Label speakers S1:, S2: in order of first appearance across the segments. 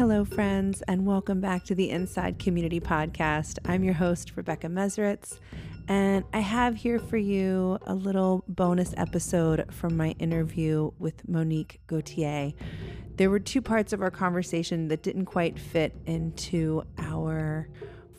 S1: Hello, friends, and welcome back to the Inside Community Podcast. I'm your host, Rebecca Mesritz, and I have here for you a little bonus episode from my interview with Monique Gauthier. There were two parts of our conversation that didn't quite fit into our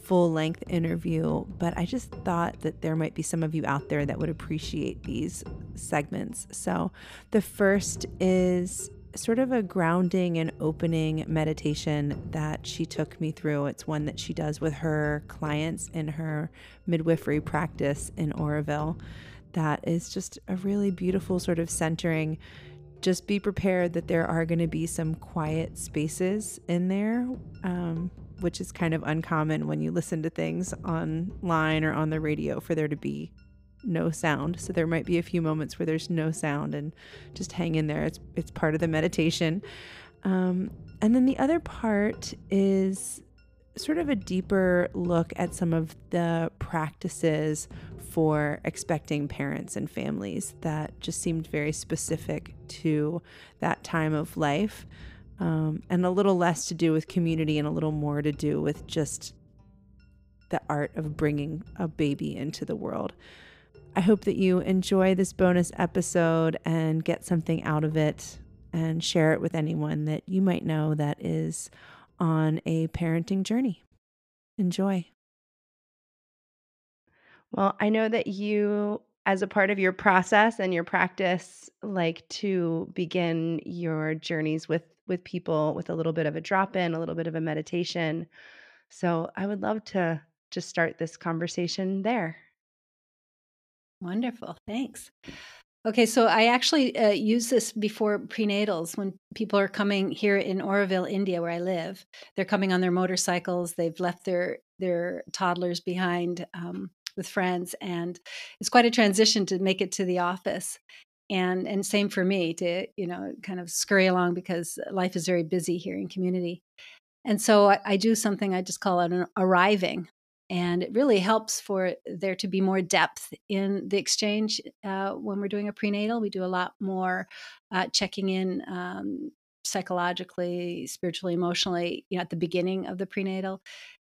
S1: full length interview, but I just thought that there might be some of you out there that would appreciate these segments. So the first is sort of a grounding and opening meditation that she took me through. It's one that she does with her clients in her midwifery practice in Auroville. That is just a really beautiful sort of centering. Just be prepared that there are going to be some quiet spaces in there, um, which is kind of uncommon when you listen to things online or on the radio for there to be no sound. So there might be a few moments where there's no sound and just hang in there. It's it's part of the meditation. Um, and then the other part is sort of a deeper look at some of the practices for expecting parents and families that just seemed very specific to that time of life. Um, and a little less to do with community and a little more to do with just the art of bringing a baby into the world. I hope that you enjoy this bonus episode and get something out of it and share it with anyone that you might know that is on a parenting journey. Enjoy. Well, I know that you, as a part of your process and your practice, like to begin your journeys with with people with a little bit of a drop in, a little bit of a meditation. So I would love to just start this conversation there.
S2: Wonderful. Thanks. Okay, so I actually uh, use this before prenatals when people are coming here in Auroville, India, where I live. They're coming on their motorcycles. They've left their their toddlers behind um, with friends, and it's quite a transition to make it to the office. And and same for me to you know kind of scurry along because life is very busy here in community. And so I, I do something I just call an arriving and it really helps for there to be more depth in the exchange uh, when we're doing a prenatal. We do a lot more uh, checking in um, psychologically, spiritually, emotionally, you know, at the beginning of the prenatal.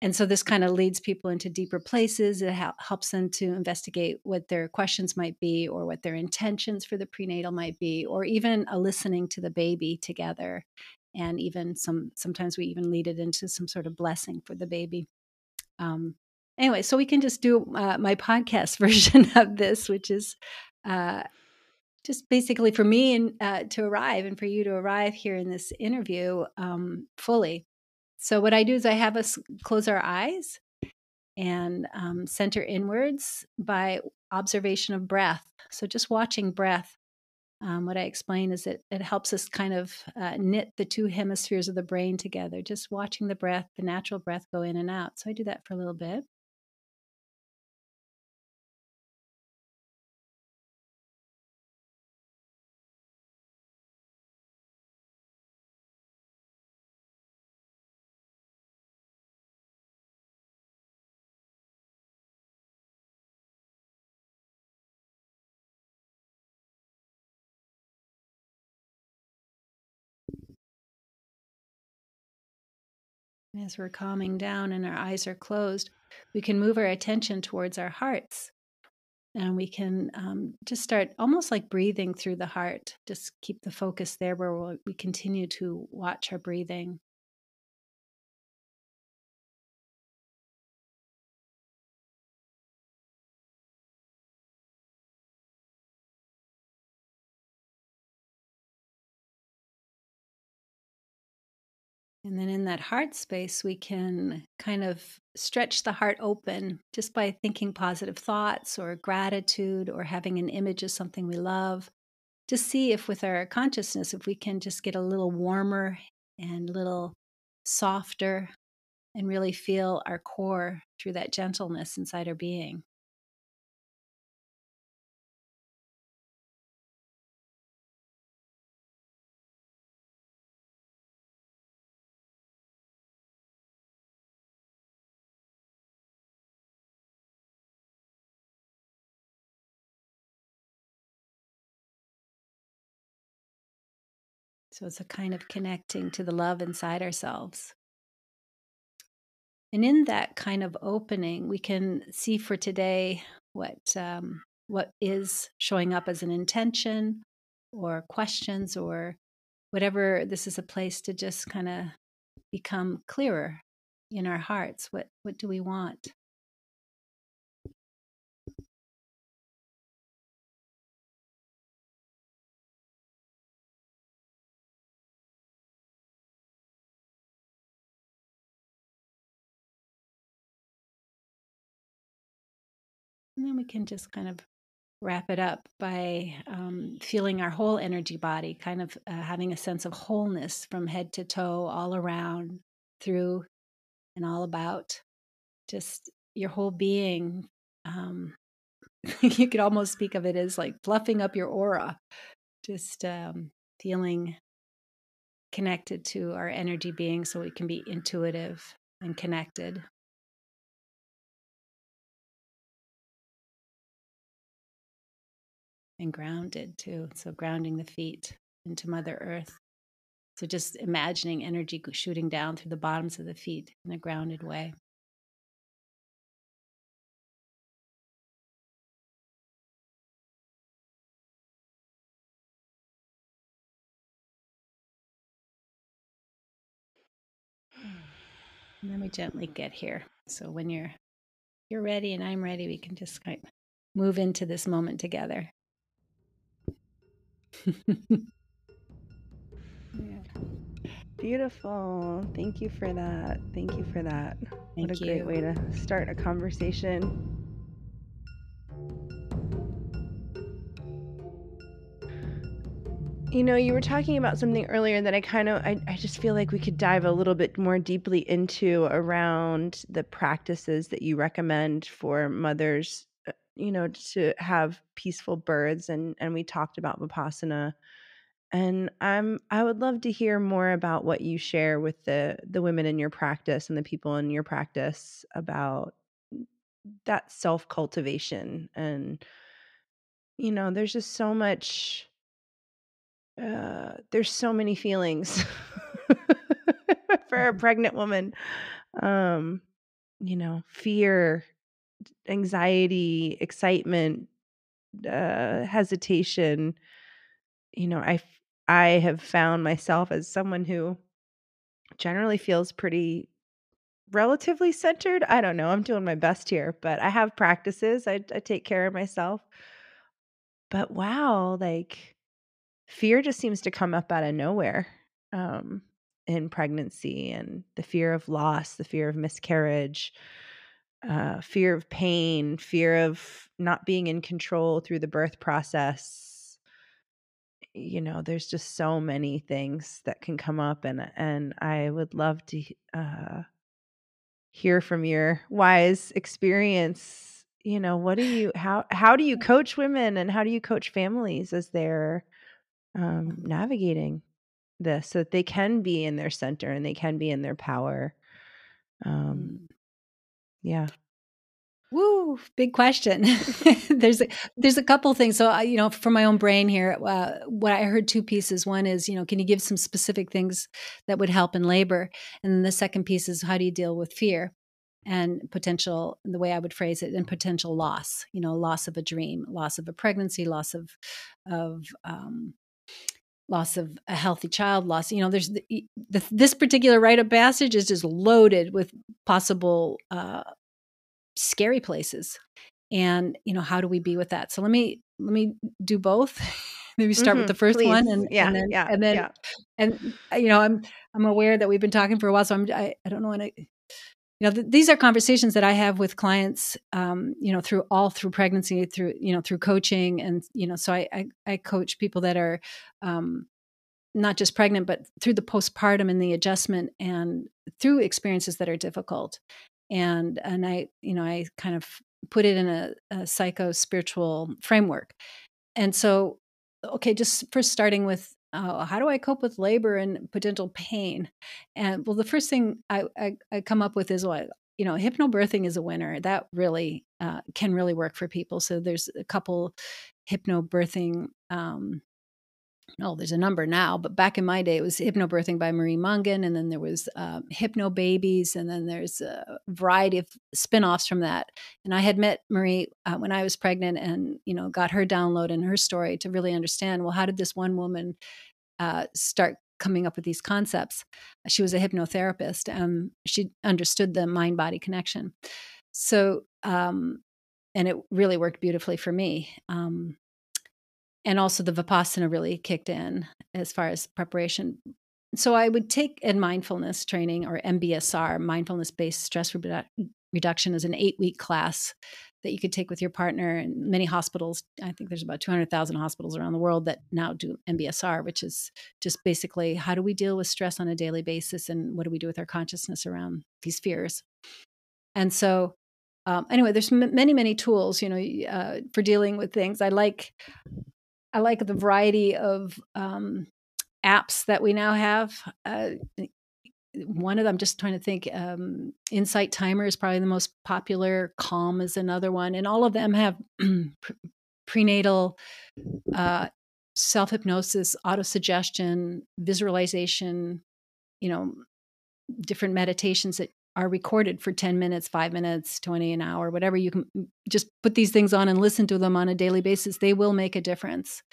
S2: And so this kind of leads people into deeper places. It ha- helps them to investigate what their questions might be, or what their intentions for the prenatal might be, or even a listening to the baby together. And even some sometimes we even lead it into some sort of blessing for the baby. Um, anyway, so we can just do uh, my podcast version of this, which is uh, just basically for me and uh, to arrive and for you to arrive here in this interview um, fully. So what I do is I have us close our eyes and um, center inwards by observation of breath. So just watching breath. Um, what I explain is that it helps us kind of uh, knit the two hemispheres of the brain together, just watching the breath, the natural breath go in and out. So I do that for a little bit. As we're calming down and our eyes are closed, we can move our attention towards our hearts. And we can um, just start almost like breathing through the heart. Just keep the focus there where we continue to watch our breathing. And then in that heart space, we can kind of stretch the heart open just by thinking positive thoughts or gratitude or having an image of something we love. to see if, with our consciousness, if we can just get a little warmer and a little softer and really feel our core through that gentleness inside our being. So it's a kind of connecting to the love inside ourselves. And in that kind of opening, we can see for today what um, what is showing up as an intention or questions or whatever. This is a place to just kind of become clearer in our hearts. What what do we want? And then we can just kind of wrap it up by um, feeling our whole energy body, kind of uh, having a sense of wholeness from head to toe, all around, through, and all about. Just your whole being. Um, you could almost speak of it as like fluffing up your aura, just um, feeling connected to our energy being so we can be intuitive and connected. And grounded too. So, grounding the feet into Mother Earth. So, just imagining energy shooting down through the bottoms of the feet in a grounded way. And then we gently get here. So when you're you're ready and I'm ready, we can just kind of move into this moment together.
S1: Beautiful. Thank you for that. Thank you for that.
S2: Thank
S1: what a
S2: you.
S1: great way to start a conversation. You know, you were talking about something earlier that I kind of, I, I just feel like we could dive a little bit more deeply into around the practices that you recommend for mothers you know, to have peaceful birds and and we talked about Vipassana. And I'm I would love to hear more about what you share with the the women in your practice and the people in your practice about that self-cultivation and you know, there's just so much uh there's so many feelings for a pregnant woman. Um you know, fear, anxiety, excitement, uh, hesitation. You know, I I have found myself as someone who generally feels pretty relatively centered. I don't know. I'm doing my best here, but I have practices. I, I take care of myself. But wow, like fear just seems to come up out of nowhere um, in pregnancy and the fear of loss, the fear of miscarriage, uh, fear of pain, fear of not being in control through the birth process. You know, there's just so many things that can come up, and and I would love to uh, hear from your wise experience. You know, what do you how how do you coach women and how do you coach families as they're um, navigating this so that they can be in their center and they can be in their power. Um. Yeah.
S2: Woo, big question. there's a, there's a couple things. So, you know, from my own brain here, uh, what I heard two pieces. One is, you know, can you give some specific things that would help in labor? And the second piece is, how do you deal with fear and potential? The way I would phrase it, and potential loss. You know, loss of a dream, loss of a pregnancy, loss of of um, loss of a healthy child loss you know there's the, the, this particular rite of passage is just loaded with possible uh, scary places and you know how do we be with that so let me let me do both maybe start mm-hmm, with the first
S1: please.
S2: one and,
S1: yeah,
S2: and then
S1: yeah,
S2: and then
S1: yeah.
S2: and you know i'm i'm aware that we've been talking for a while so i'm i, I don't know when i you know th- these are conversations that i have with clients um, you know through all through pregnancy through you know through coaching and you know so i i, I coach people that are um, not just pregnant but through the postpartum and the adjustment and through experiences that are difficult. And and i you know i kind of put it in a, a psycho spiritual framework. And so okay just first starting with uh, how do I cope with labor and potential pain? And well, the first thing I, I, I come up with is what you know, hypnobirthing is a winner. That really uh, can really work for people. So there's a couple hypnobirthing um, oh, there's a number now, but back in my day, it was hypnobirthing by Marie Mongan, and then there was um, hypno babies, and then there's a variety of spin-offs from that. And I had met Marie uh, when I was pregnant, and you know, got her download and her story to really understand. Well, how did this one woman uh, start coming up with these concepts? She was a hypnotherapist. Um, she understood the mind-body connection. So, um, and it really worked beautifully for me. Um, and also the vipassana really kicked in as far as preparation. So i would take a mindfulness training or mbsr mindfulness based stress redu- reduction as an eight week class that you could take with your partner and many hospitals i think there's about 200000 hospitals around the world that now do mbsr which is just basically how do we deal with stress on a daily basis and what do we do with our consciousness around these fears? And so um, anyway there's m- many many tools you know uh, for dealing with things. I like I like the variety of um, apps that we now have. Uh, one of them, I'm just trying to think, um, Insight Timer is probably the most popular. Calm is another one, and all of them have prenatal uh, self hypnosis, auto suggestion, visualization. You know, different meditations that are recorded for 10 minutes, five minutes, 20 an hour, whatever you can just put these things on and listen to them on a daily basis. They will make a difference.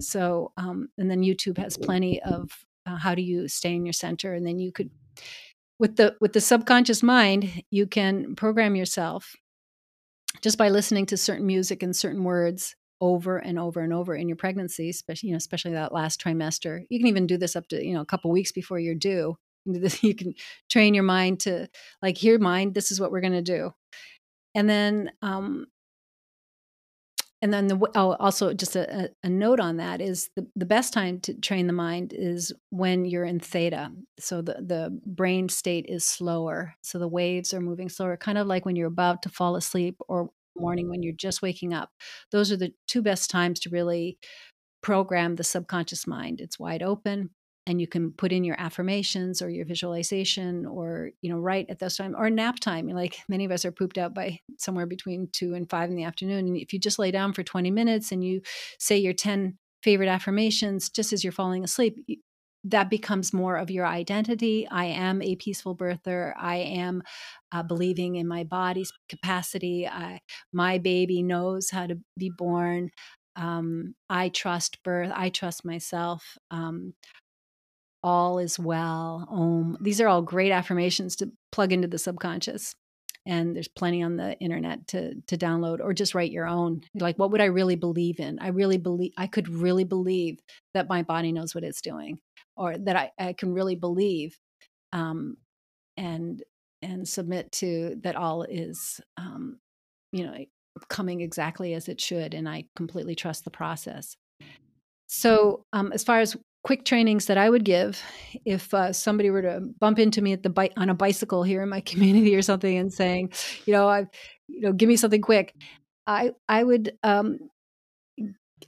S2: So, um, and then YouTube has plenty of uh, how do you stay in your center. And then you could, with the, with the subconscious mind, you can program yourself just by listening to certain music and certain words over and over and over in your pregnancy, especially, you know, especially that last trimester. You can even do this up to, you know, a couple weeks before you're due you can train your mind to like here mind this is what we're going to do. And then um and then the oh, also just a, a note on that is the, the best time to train the mind is when you're in theta. So the, the brain state is slower. So the waves are moving slower kind of like when you're about to fall asleep or morning when you're just waking up. Those are the two best times to really program the subconscious mind. It's wide open and you can put in your affirmations or your visualization or you know right at this time or nap time like many of us are pooped out by somewhere between two and five in the afternoon and if you just lay down for 20 minutes and you say your 10 favorite affirmations just as you're falling asleep that becomes more of your identity. I am a peaceful birther. I am uh, believing in my body's capacity. I, my baby knows how to be born. Um, i trust birth. I trust myself. Um, all is well, om. These are all great affirmations to plug into the subconscious. And there's plenty on the internet to to download or just write your own. Like what would I really believe in? I really believe I could really believe that my body knows what it's doing or that I, I can really believe um, and and submit to that all is um, you know coming exactly as it should and I completely trust the process. So, um, as far as quick trainings that I would give if uh, somebody were to bump into me at the bike on a bicycle here in my community or something and saying, you know, I, you know, give me something quick. I I would um,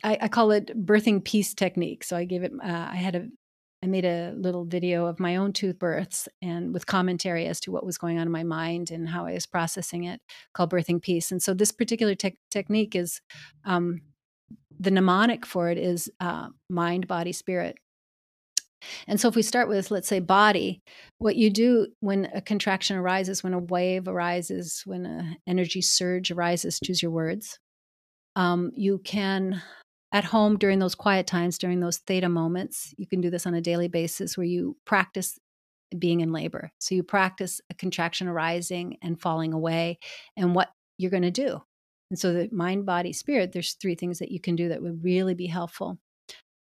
S2: I, I call it birthing peace technique. So I gave it. Uh, I had a I made a little video of my own tooth births and with commentary as to what was going on in my mind and how I was processing it, called Birthing Peace. And so this particular te- technique is um, the mnemonic for it is uh, mind, body, spirit. And so, if we start with, let's say, body, what you do when a contraction arises, when a wave arises, when an energy surge arises, choose your words. Um, you can, at home during those quiet times, during those theta moments, you can do this on a daily basis where you practice being in labor. So, you practice a contraction arising and falling away and what you're going to do. And so, the mind, body, spirit, there's three things that you can do that would really be helpful.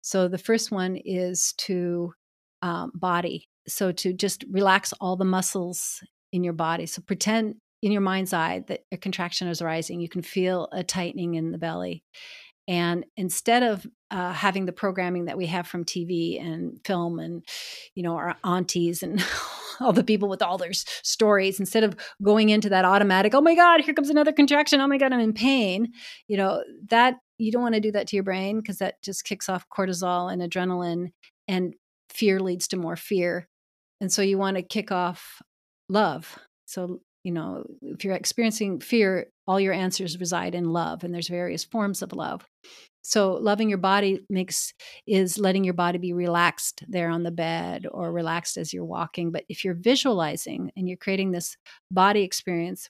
S2: So the first one is to um, body. So to just relax all the muscles in your body. So pretend in your mind's eye that a contraction is arising. You can feel a tightening in the belly. And instead of uh, having the programming that we have from TV and film and, you know, our aunties and all the people with all their stories, instead of going into that automatic, oh my God, here comes another contraction. Oh my God, I'm in pain. You know, that you don't want to do that to your brain because that just kicks off cortisol and adrenaline and fear leads to more fear and so you want to kick off love so you know if you're experiencing fear all your answers reside in love and there's various forms of love So loving your body makes is letting your body be relaxed there on the bed or relaxed as you're walking. But if you're visualizing and you're creating this body experience,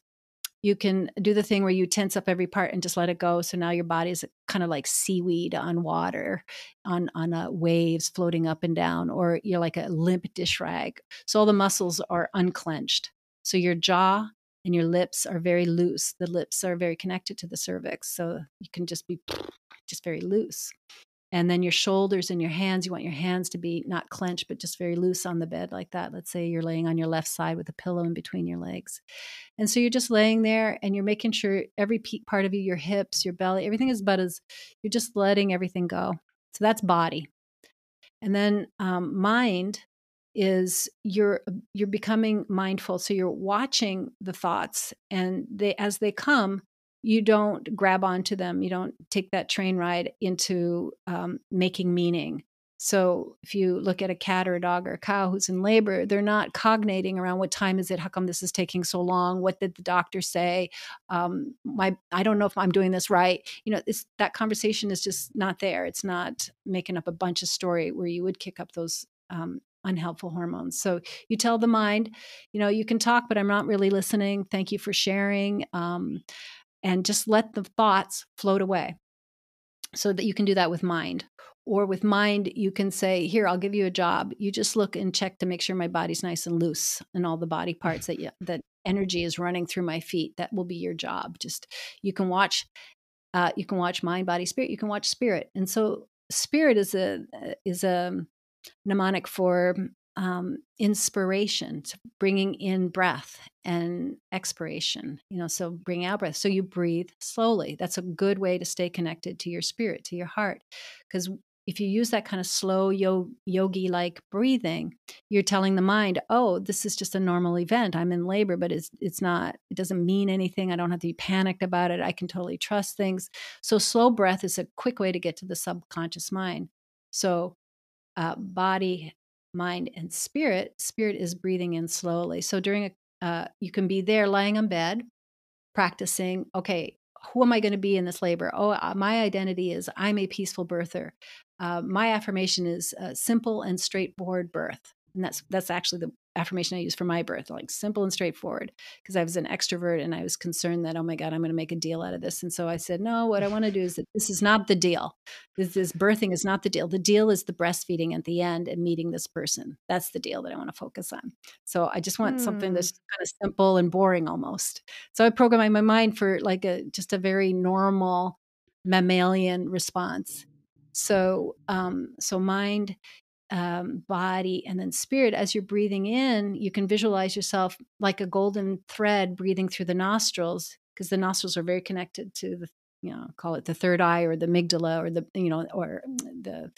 S2: you can do the thing where you tense up every part and just let it go. So now your body is kind of like seaweed on water, on on uh, waves floating up and down, or you're like a limp dish rag. So all the muscles are unclenched. So your jaw and your lips are very loose. The lips are very connected to the cervix, so you can just be just very loose. And then your shoulders and your hands, you want your hands to be not clenched, but just very loose on the bed like that. Let's say you're laying on your left side with a pillow in between your legs. And so you're just laying there and you're making sure every part of you, your hips, your belly, everything is but as you're just letting everything go. So that's body. And then um, mind is you're you're becoming mindful so you're watching the thoughts and they as they come you don't grab onto them you don't take that train ride into um, making meaning so if you look at a cat or a dog or a cow who's in labor they're not cognating around what time is it how come this is taking so long what did the doctor say um, my i don't know if i'm doing this right you know that conversation is just not there it's not making up a bunch of story where you would kick up those um, unhelpful hormones. So you tell the mind, you know, you can talk, but I'm not really listening. Thank you for sharing. Um, and just let the thoughts float away so that you can do that with mind. Or with mind, you can say, Here, I'll give you a job. You just look and check to make sure my body's nice and loose and all the body parts that, you, that energy is running through my feet. That will be your job. Just you can watch. Uh, you can watch mind, body, spirit. You can watch spirit, and so spirit is a is a mnemonic for um, inspiration, to bringing in breath and expiration. You know, so bring out breath. So you breathe slowly. That's a good way to stay connected to your spirit, to your heart, because if you use that kind of slow yogi like breathing, you're telling the mind, "Oh, this is just a normal event. I'm in labor, but it's it's not. It doesn't mean anything. I don't have to be panicked about it. I can totally trust things." So slow breath is a quick way to get to the subconscious mind. So uh, body, mind, and spirit, spirit is breathing in slowly. So during a, uh, you can be there lying on bed, practicing, okay, who am I going to be in this labor? Oh, uh, my identity is I'm a peaceful birther. Uh, my affirmation is simple and straightforward birth and that's that's actually the affirmation I use for my birth, like simple and straightforward. Because I was an extrovert and I was concerned that, oh my God, I'm going to make a deal out of this. And so I said, no, what I want to do is that this is not the deal. This, this birthing is not the deal. The deal is the breastfeeding at the end and meeting this person. That's the deal that I want to focus on. So I just want mm. something that's hmm. kind of simple and boring almost. So I program my mind for like a just a very normal mammalian response. So um, so mind um, body and then spirit as you're breathing in you can visualize yourself like a golden thread breathing through the nostrils because the nostrils are very connected to the you know call it the third eye or the amygdala or the you know or the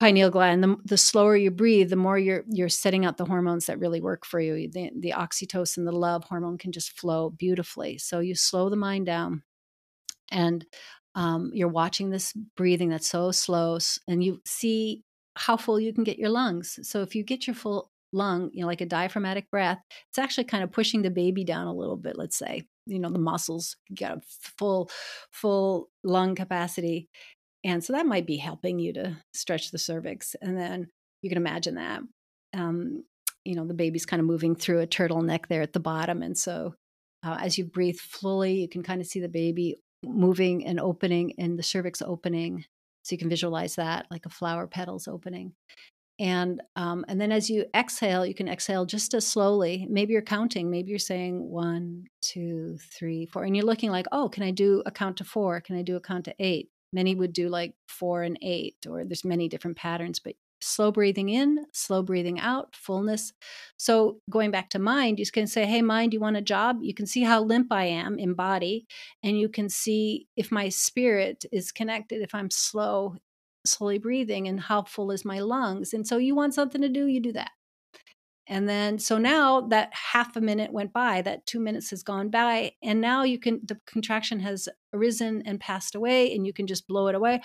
S2: pineal gland. The, the slower you breathe the more you're you're setting out the hormones that really work for you. The, the oxytocin the love hormone can just flow beautifully. So you slow the mind down and um, you're watching this breathing that's so slow and you see how full you can get your lungs. So if you get your full lung, you know, like a diaphragmatic breath, it's actually kind of pushing the baby down a little bit, let's say. You know, the muscles get a full, full lung capacity. And so that might be helping you to stretch the cervix. And then you can imagine that. Um, you know, the baby's kind of moving through a turtleneck there at the bottom. And so uh, as you breathe fully, you can kind of see the baby moving and opening and the cervix opening so you can visualize that like a flower petals opening. And um, and then as you exhale, you can exhale just as slowly. Maybe you're counting. Maybe you're saying one, two, three, four, and you're looking like, oh, can I do a count to four? Can I do a count to eight? Many would do like four and eight, or there's many different patterns, but slow breathing in, slow breathing out, fullness. So going back to mind, you can say, Hey, mind, you want a job? You can see how limp I am in body, and you can see if my spirit is connected, if I'm slow, slowly breathing, and how full is my lungs. And so you want something to do, you do that. And then, so now that half a minute went by, that two minutes has gone by, and now you can, the contraction has arisen and passed away, and you can just blow it away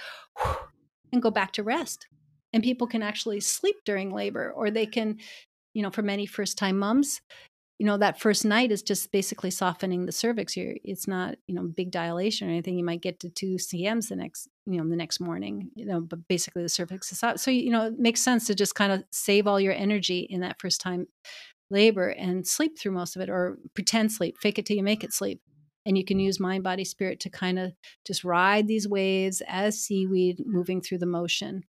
S2: and go back to rest and people can actually sleep during labor or they can you know for many first time moms you know that first night is just basically softening the cervix. You're, it's not you know big dilation or anything. You might get to 2 cms the next you know the next morning you know but basically the cervix is soft. So you know it makes sense to just kind of save all your energy in that first time labor and sleep through most of it or pretend sleep fake it till you make it sleep. And you can use mind body spirit to kind of just ride these waves as seaweed moving through the motion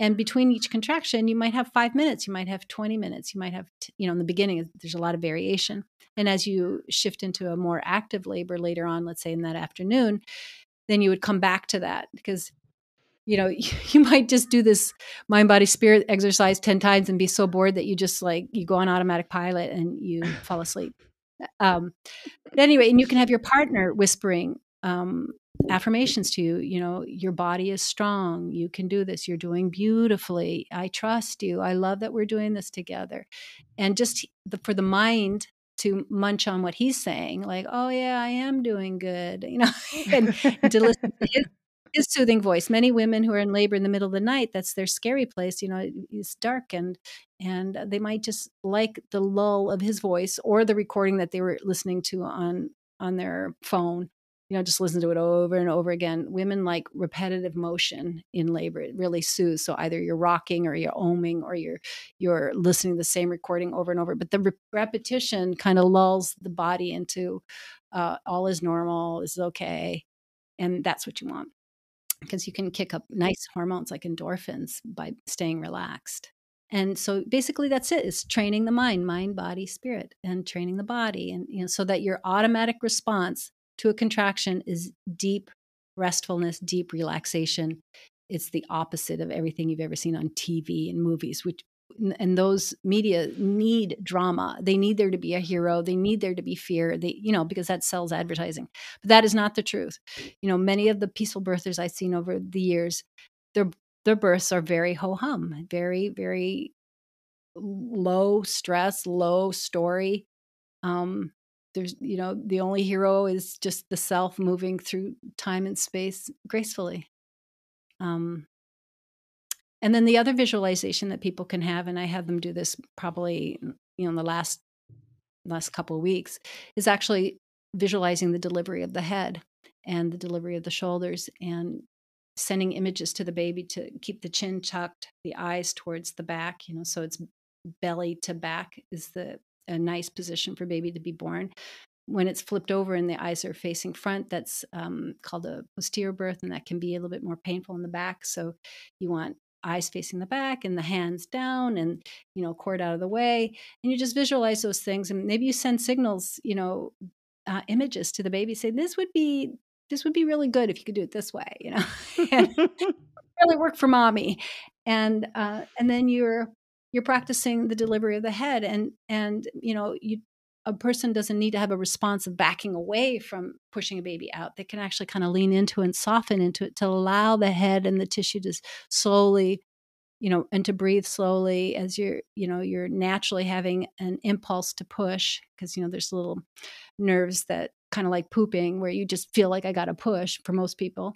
S2: and between each contraction you might have five minutes you might have 20 minutes you might have you know in the beginning there's a lot of variation. And as you shift into a more active labor later on let's say in that afternoon then you would come back to that because you know you might just do this mind body spirit exercise 10 times and be so bored that you just like you go on automatic pilot and you fall asleep. Um but anyway and you can have your partner whispering um affirmations to you you know your body is strong. You can do this. You're doing beautifully. I trust you. I love that we're doing this together. And just the, for the mind to munch on what he's saying like oh yeah i am doing good you know and, to listen to his, his soothing voice. Many women who are in labor in the middle of the night that's their scary place you know it's dark and and they might just like the lull of his voice or the recording that they were listening to on on their phone you know, just listen to it over and over again. Women like repetitive motion in labor. It really soothes. So either you're rocking or you're oming or you're you're listening to the same recording over and over. But the re- repetition kind of lulls the body into uh, all is normal, is okay, and that's what you want because you can kick up nice hormones like endorphins by staying relaxed. And so basically that's it. It's training the mind, mind, body, spirit, and training the body. And you know, so that your automatic response to a contraction is deep restfulness, deep relaxation. It's the opposite of everything you've ever seen on TV and movies, which and those media need drama. They need there to be a hero. They need there to be fear. They, you know, because that sells advertising. But that is not the truth. You know, many of the peaceful birthers I've seen over the years, their their births are very ho hum, very very low stress, low story. Um, there's you know the only hero is just the self moving through time and space gracefully. Um, and then the other visualization that people can have and i have them do this probably you know in the last last couple of weeks is actually visualizing the delivery of the head and the delivery of the shoulders and sending images to the baby to keep the chin tucked the eyes towards the back you know so it's belly to back is the a nice position for baby to be born. When it's flipped over and the eyes are facing front, that's um, called a posterior birth, and that can be a little bit more painful in the back. So you want eyes facing the back and the hands down and you know cord out of the way and you just visualize those things and maybe you send signals you know uh, images to the baby say this would be this would be really good if you could do it this way you know and really work for mommy and uh, and then you're you're practicing the delivery of the head and and you know you a person doesn't need to have a response of backing away from pushing a baby out. They can actually kind of lean into and soften into it to allow the head and the tissue to slowly you know and to breathe slowly as you're you know you're naturally having an impulse to push because you know there's little nerves that kind of like pooping where you just feel like i got to push for most people.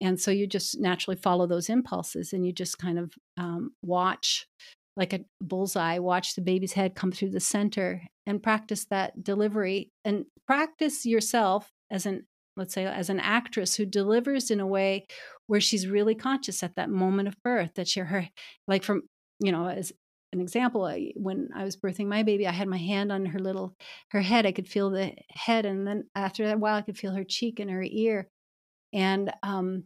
S2: And so you just naturally follow those impulses and you just kind of um, watch like a bullseye, watch the baby's head come through the center and practice that delivery and practice yourself as an let's say as an actress who delivers in a way where she's really conscious at that moment of birth that she her like from you know as an example when i was birthing my baby i had my hand on her little her head. I could feel the head and then after a while i could feel her cheek and her ear. And um,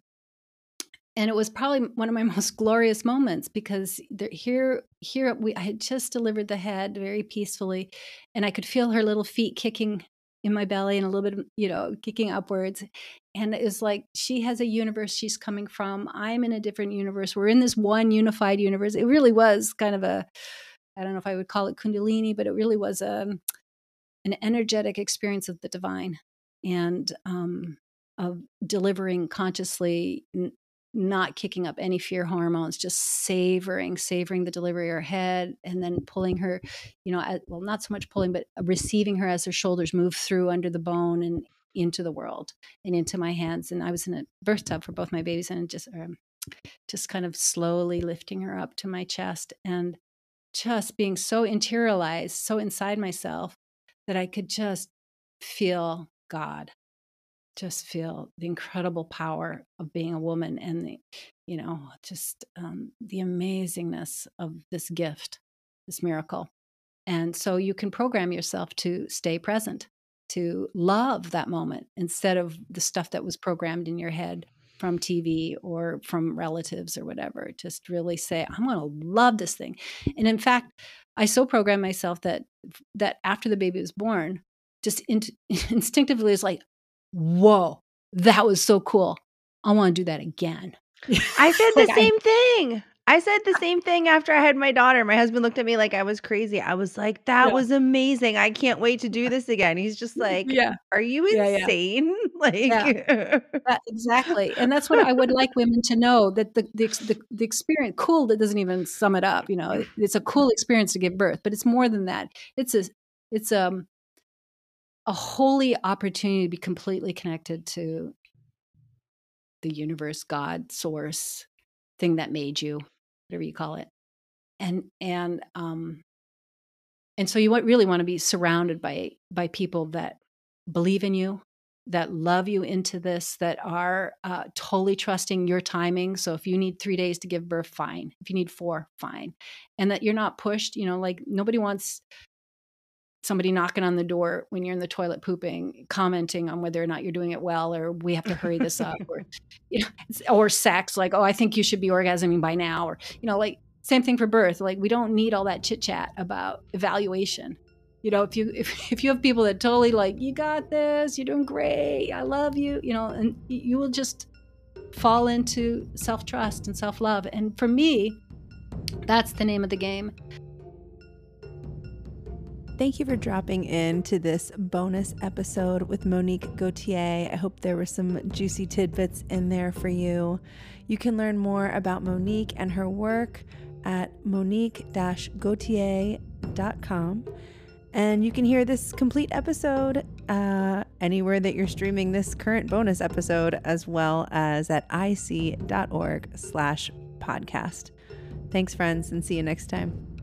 S2: and it was probably one of my most glorious moments because there, here here we I had just delivered the head very peacefully and I could feel her little feet kicking in my belly and a little bit you know kicking upwards. And it was like she has a universe she's coming from. I'm in a different universe. We're in this one unified universe. It really was kind of a I don't know if I would call it kundalini but it really was a um, an energetic experience of the divine and um of delivering consciously not kicking up any fear hormones, just savoring, savoring the delivery of her head, and then pulling her, you know, at, well, not so much pulling, but receiving her as her shoulders move through under the bone and into the world and into my hands. And I was in a birth tub for both my babies, and just, um, just kind of slowly lifting her up to my chest and just being so interiorized, so inside myself that I could just feel God just feel the incredible power of being a woman and the, you know, just um, the amazingness of this gift, this miracle. And so you can program yourself to stay present, to love that moment instead of the stuff that was programmed in your head from TV or from relatives or whatever. Just really say, I'm going to love this thing. And in fact, I so programmed myself that that after the baby was born, just in, instinctively is like, whoa, that was so cool. I want to do that again.
S1: I said the like same I, thing. I said the same thing after I had my daughter. My husband looked at me like I was crazy. I was like, that yeah. was amazing. I can't wait to do this again. He's just like, yeah. Are you insane? Yeah, like
S2: yeah. exactly. And that's what I would like women to know that the, the the the experience cool that doesn't even sum it up, you know. It's a cool experience to give birth, but it's more than that. It's a it's um a holy opportunity to be completely connected to the universe, God, source, thing that made you, whatever you call it. And and um and so you really want to be surrounded by by people that believe in you, that love you into this, that are uh, totally trusting your timing. So if you need three days to give birth, fine. If you need four, fine. And that you're not pushed. You know, like nobody wants somebody knocking on the door when you're in the toilet pooping, commenting on whether or not you're doing it well, or we have to hurry this up, or you know, or sex, like, oh, I think you should be orgasming by now, or you know, like same thing for birth. Like we don't need all that chit chat about evaluation. You know, if you if, if you have people that totally like, you got this, you're doing great, I love you, you know, and you will just fall into self trust and self love. And for me, that's the name of the game.
S1: Thank you for dropping in to this bonus episode with Monique Gauthier. I hope there were some juicy tidbits in there for you. You can learn more about Monique and her work at monique gauthier.com. And you can hear this complete episode uh, anywhere that you're streaming this current bonus episode, as well as at ic.org slash podcast. Thanks, friends, and see you next time.